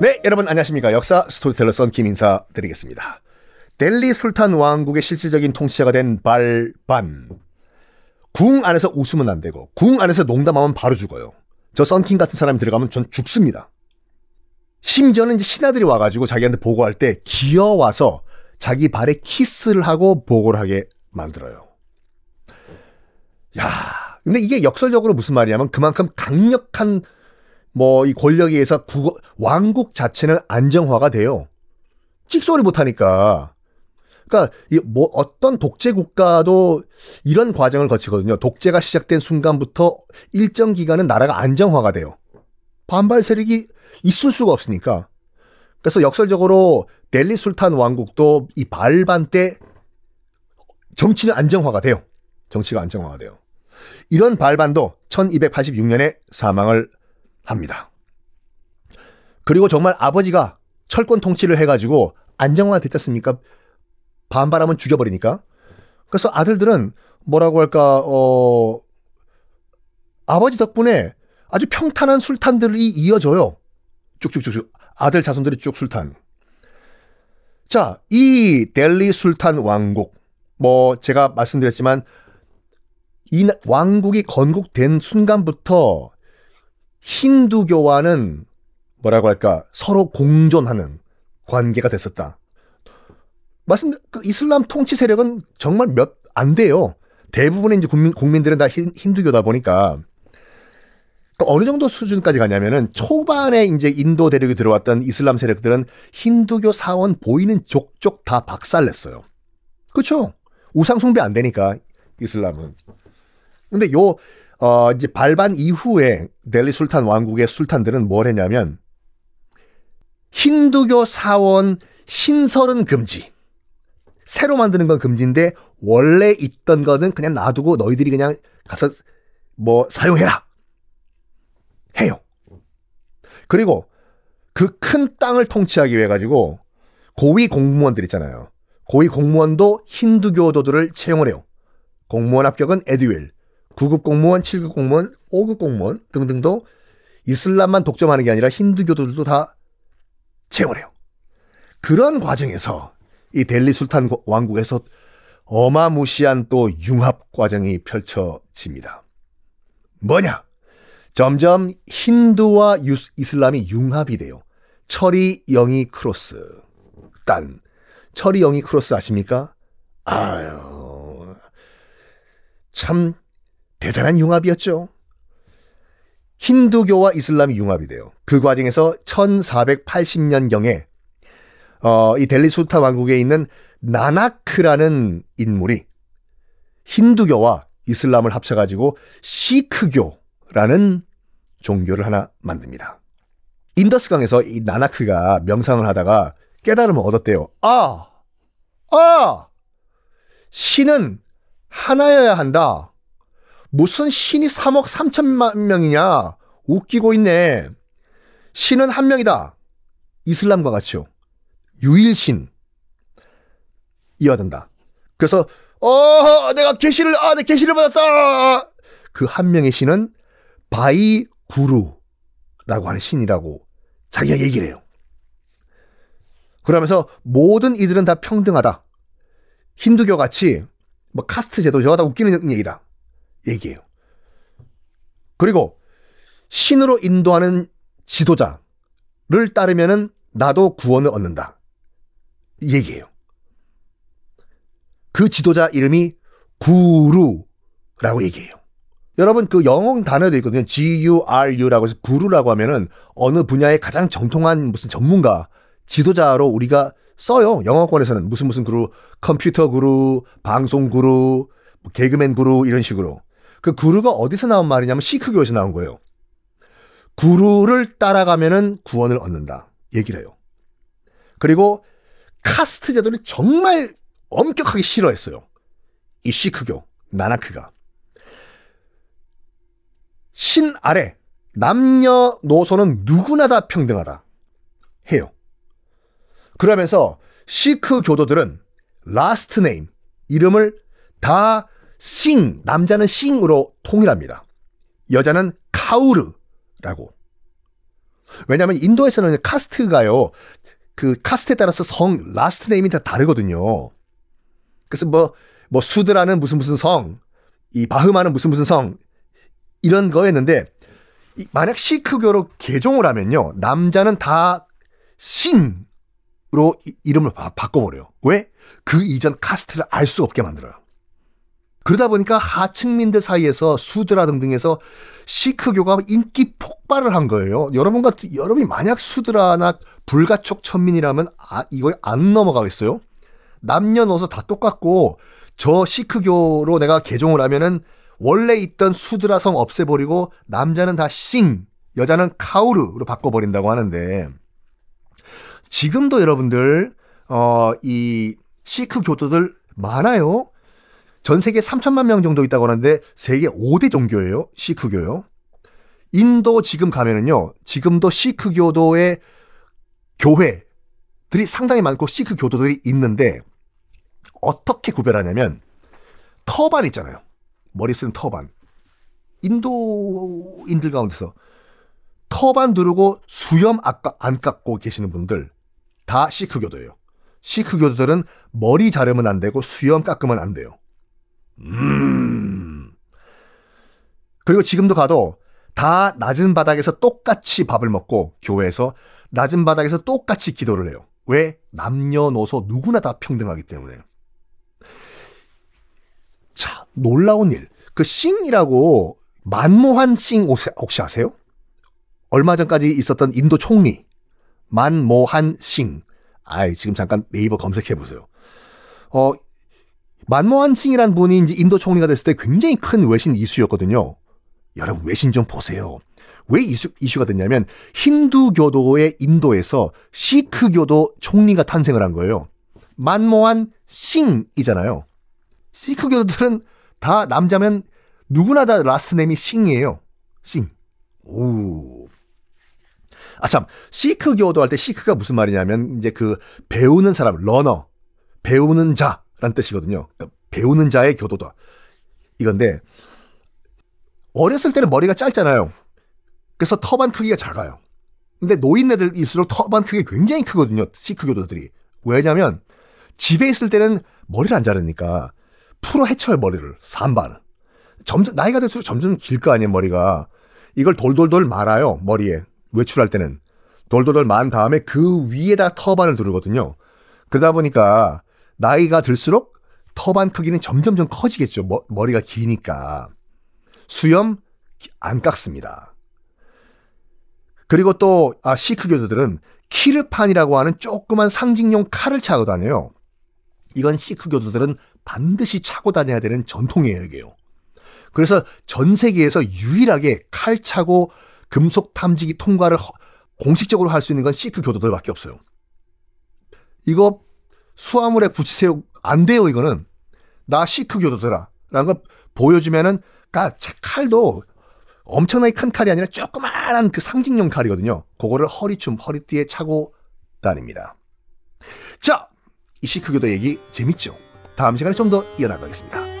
네, 여러분 안녕하십니까. 역사 스토리텔러 썬킴 인사 드리겠습니다. 델리 술탄 왕국의 실질적인 통치자가 된 발반. 궁 안에서 웃으면 안 되고 궁 안에서 농담하면 바로 죽어요. 저 썬킴 같은 사람이 들어가면 전 죽습니다. 심지어는 이제 신하들이 와가지고 자기한테 보고할 때 기어와서 자기 발에 키스를 하고 보고를 하게 만들어요. 야, 근데 이게 역설적으로 무슨 말이냐면 그만큼 강력한 뭐 이 권력에 의해서 국어, 왕국 자체는 안정화가 돼요. 찍소리 못하니까. 그러니까 뭐 어떤 독재 국가도 이런 과정을 거치거든요. 독재가 시작된 순간부터 일정 기간은 나라가 안정화가 돼요. 반발 세력이 있을 수가 없으니까. 그래서 역설적으로 델리 술탄 왕국도 이 발반 때 정치는 안정화가 돼요. 정치가 안정화가 돼요. 이런 발반도 1286년에 사망을 합니다. 그리고 정말 아버지가 철권 통치를 해가지고 안정화 됐지 않습니까? 반발하면 죽여버리니까. 그래서 아들들은 뭐라고 할까, 어, 아버지 덕분에 아주 평탄한 술탄들이 이어져요. 쭉쭉쭉쭉. 아들 자손들이 쭉 술탄. 자, 이 델리 술탄 왕국. 뭐, 제가 말씀드렸지만, 이 왕국이 건국된 순간부터 힌두교와는 뭐라고 할까, 서로 공존하는 관계가 됐었다. 말씀, 그 이슬람 통치 세력은 정말 몇 안 돼요. 대부분의 이제 국민, 국민들은 다 힌, 힌두교다 보니까 어느 정도 수준까지 가냐면은 초반에 이제 인도 대륙에 들어왔던 이슬람 세력들은 힌두교 사원 보이는 족족 다 박살냈어요. 그렇죠? 우상 숭배 안 되니까 이슬람은. 근데 요 어, 이제 발반 이후에 델리 술탄 왕국의 술탄들은 뭘 했냐면 힌두교 사원 신설은 금지. 새로 만드는 건 금지인데 원래 있던 거는 그냥 놔두고 너희들이 그냥 가서 뭐 사용해라. 해요. 그리고 그 큰 땅을 통치하기 위해 가지고 고위 공무원들 있잖아요. 고위 공무원도 힌두교도들을 채용을 해요. 공무원 합격은 에듀윌, 9급 공무원, 7급 공무원, 5급 공무원 등등도 이슬람만 독점하는 게 아니라 힌두교도들도 다 채용을 해요. 그런 과정에서 이 델리 술탄 왕국에서 어마무시한 또 융합 과정이 펼쳐집니다. 뭐냐? 점점 힌두와 이슬람이 융합이 돼요. 철이 영이 크로스. 딴. 철이 영이 크로스 아십니까? 아유. 참 대단한 융합이었죠. 힌두교와 이슬람이 융합이 돼요. 그 과정에서 1480년경에 어, 이 델리 술탄 왕국에 있는 나나크라는 인물이 힌두교와 이슬람을 합쳐가지고 시크교라는 종교를 하나 만듭니다. 인더스강에서 이 나나크가 명상을 하다가 깨달음을 얻었대요. 아! 아! 신은 하나여야 한다. 무슨 신이 3억 3천만 명이냐? 웃기고 있네. 신은 한 명이다. 이슬람과 같이요. 유일신. 이어야 된다. 그래서 어, 내가 계시를 아, 내 계시를 받았다. 그 한 명의 신은 바이 구루라고 하는 신이라고 자기가 얘기를 해요. 그러면서 모든 이들은 다 평등하다. 힌두교 같이 뭐 카스트 제도 저거 다 웃기는 얘기다. 얘기해요. 그리고 신으로 인도하는 지도자를 따르면은 나도 구원을 얻는다. 얘기해요. 그 지도자 이름이 구루라고 얘기해요. 여러분 그 영어 단어도 있거든요. G-U-R-U라고 해서 구루라고 하면은 어느 분야의 가장 정통한 무슨 전문가, 지도자로 우리가 써요. 영어권에서는 무슨 무슨 구루, 컴퓨터 구루, 방송 구루, 뭐 개그맨 구루 이런 식으로. 그 구루가 어디서 나온 말이냐면 시크교에서 나온 거예요. 구루를 따라가면은 구원을 얻는다. 얘기를 해요. 그리고 카스트 제도를 정말 엄격하게 싫어했어요. 이 시크교, 나나크가. 신 아래 남녀노소는 누구나 다 평등하다 해요. 그러면서 시크 교도들은 last name 이름을 다 싱, 남자는 싱으로 통일합니다. 여자는 카우르라고. 왜냐하면 인도에서는 카스트가요. 그 카스트에 따라서 성 last name이 다 다르거든요. 그래서 뭐뭐 수드라는 무슨 무슨 성, 이 브라흐만은 무슨 무슨 성 이런 거였는데 이, 만약 시크교로 개종을 하면요 남자는 다 싱으로 이, 이름을 바, 바꿔버려요. 왜? 그 이전 카스트를 알 수 없게 만들어요. 그러다 보니까 하층민들 사이에서 수드라 등등에서 시크교가 인기 폭발을 한 거예요. 여러분 같은 여러분이 만약 수드라나 불가촉 천민이라면 아 이거 안 넘어가겠어요? 남녀노소 다 똑같고 저 시크교로 내가 개종을 하면은 원래 있던 수드라 성 없애버리고 남자는 다 싱, 여자는 카우르로 바꿔버린다고 하는데 지금도 여러분들 어 이 시크 교도들 많아요. 전 세계 3천만 명 정도 있다고 하는데 세계 5대 종교예요. 시크교요. 인도 지금 가면은요. 지금도 시크 교도의 교회들이 상당히 많고 시크 교도들이 있는데 어떻게 구별하냐면 터반 있잖아요. 머리 쓰는 터반. 인도인들 가운데서 터반 두르고 수염 안 깎고 계시는 분들 다 시크 교도예요. 시크 교도들은 머리 자르면 안 되고 수염 깎으면 안 돼요. 음. 그리고 지금도 가도 다 낮은 바닥에서 똑같이 밥을 먹고 교회에서 낮은 바닥에서 똑같이 기도를 해요. 왜? 남녀노소 누구나 다 평등하기 때문에. 자, 놀라운 일. 그 싱이라고 만모한 싱 혹시 아세요? 얼마 전까지 있었던 인도 총리 만모한 싱. 아이, 지금 잠깐 네이버 검색해 보세요. 어, 만모한 싱이란 분이 이제 인도 총리가 됐을 때 굉장히 큰 외신 이슈였거든요. 여러분 외신 좀 보세요. 왜 이슈, 이슈가 됐냐면 힌두교도의 인도에서 시크교도 총리가 탄생을 한 거예요. 만모한 싱이잖아요. 시크교도들은 다 남자면 누구나 다 last name이 싱이에요. 싱. 오. 아, 참. 시크교도 할 때 시크가 무슨 말이냐면 이제 그 배우는 사람, learner. 배우는 자 란 뜻이거든요. 그러니까 배우는 자의 교도다. 이건데 어렸을 때는 머리가 짧잖아요. 그래서 터반 크기가 작아요. 근데 노인네들일수록 터반 크기가 굉장히 크거든요. 시크 교도들이. 왜냐면 집에 있을 때는 머리를 안 자르니까 풀어 헤쳐요 머리를 산발을. 점점 나이가 들수록 점점 길 거 아니에요 머리가. 이걸 돌돌돌 말아요 머리에 외출할 때는 돌돌돌 만 다음에 그 위에다 터반을 두르거든요. 그러다 보니까 나이가 들수록 터반 크기는 점점점 커지겠죠. 머, 리가 기니까. 수염 안 깎습니다. 그리고 또 아, 시크 교도들은 키르판이라고 하는 조그만 상징용 칼을 차고 다녀요. 이건 시크 교도들은 반드시 차고 다녀야 되는 전통이에요, 이게요. 그래서 전 세계에서 유일하게 칼 차고 금속 탐지기 통과를 공식적으로 할 수 있는 건 시크 교도들밖에 없어요. 이거 수화물에 붙이세요. 안 돼요, 이거는. 나 시크 교도더라. 라는 걸 보여주면은, 그니까 칼도 엄청나게 큰 칼이 아니라 조그마한 그 상징용 칼이거든요. 그거를 허리춤, 허리띠에 차고 다닙니다. 자, 이 시크 교도 얘기 재밌죠? 다음 시간에 좀 더 이어나가겠습니다.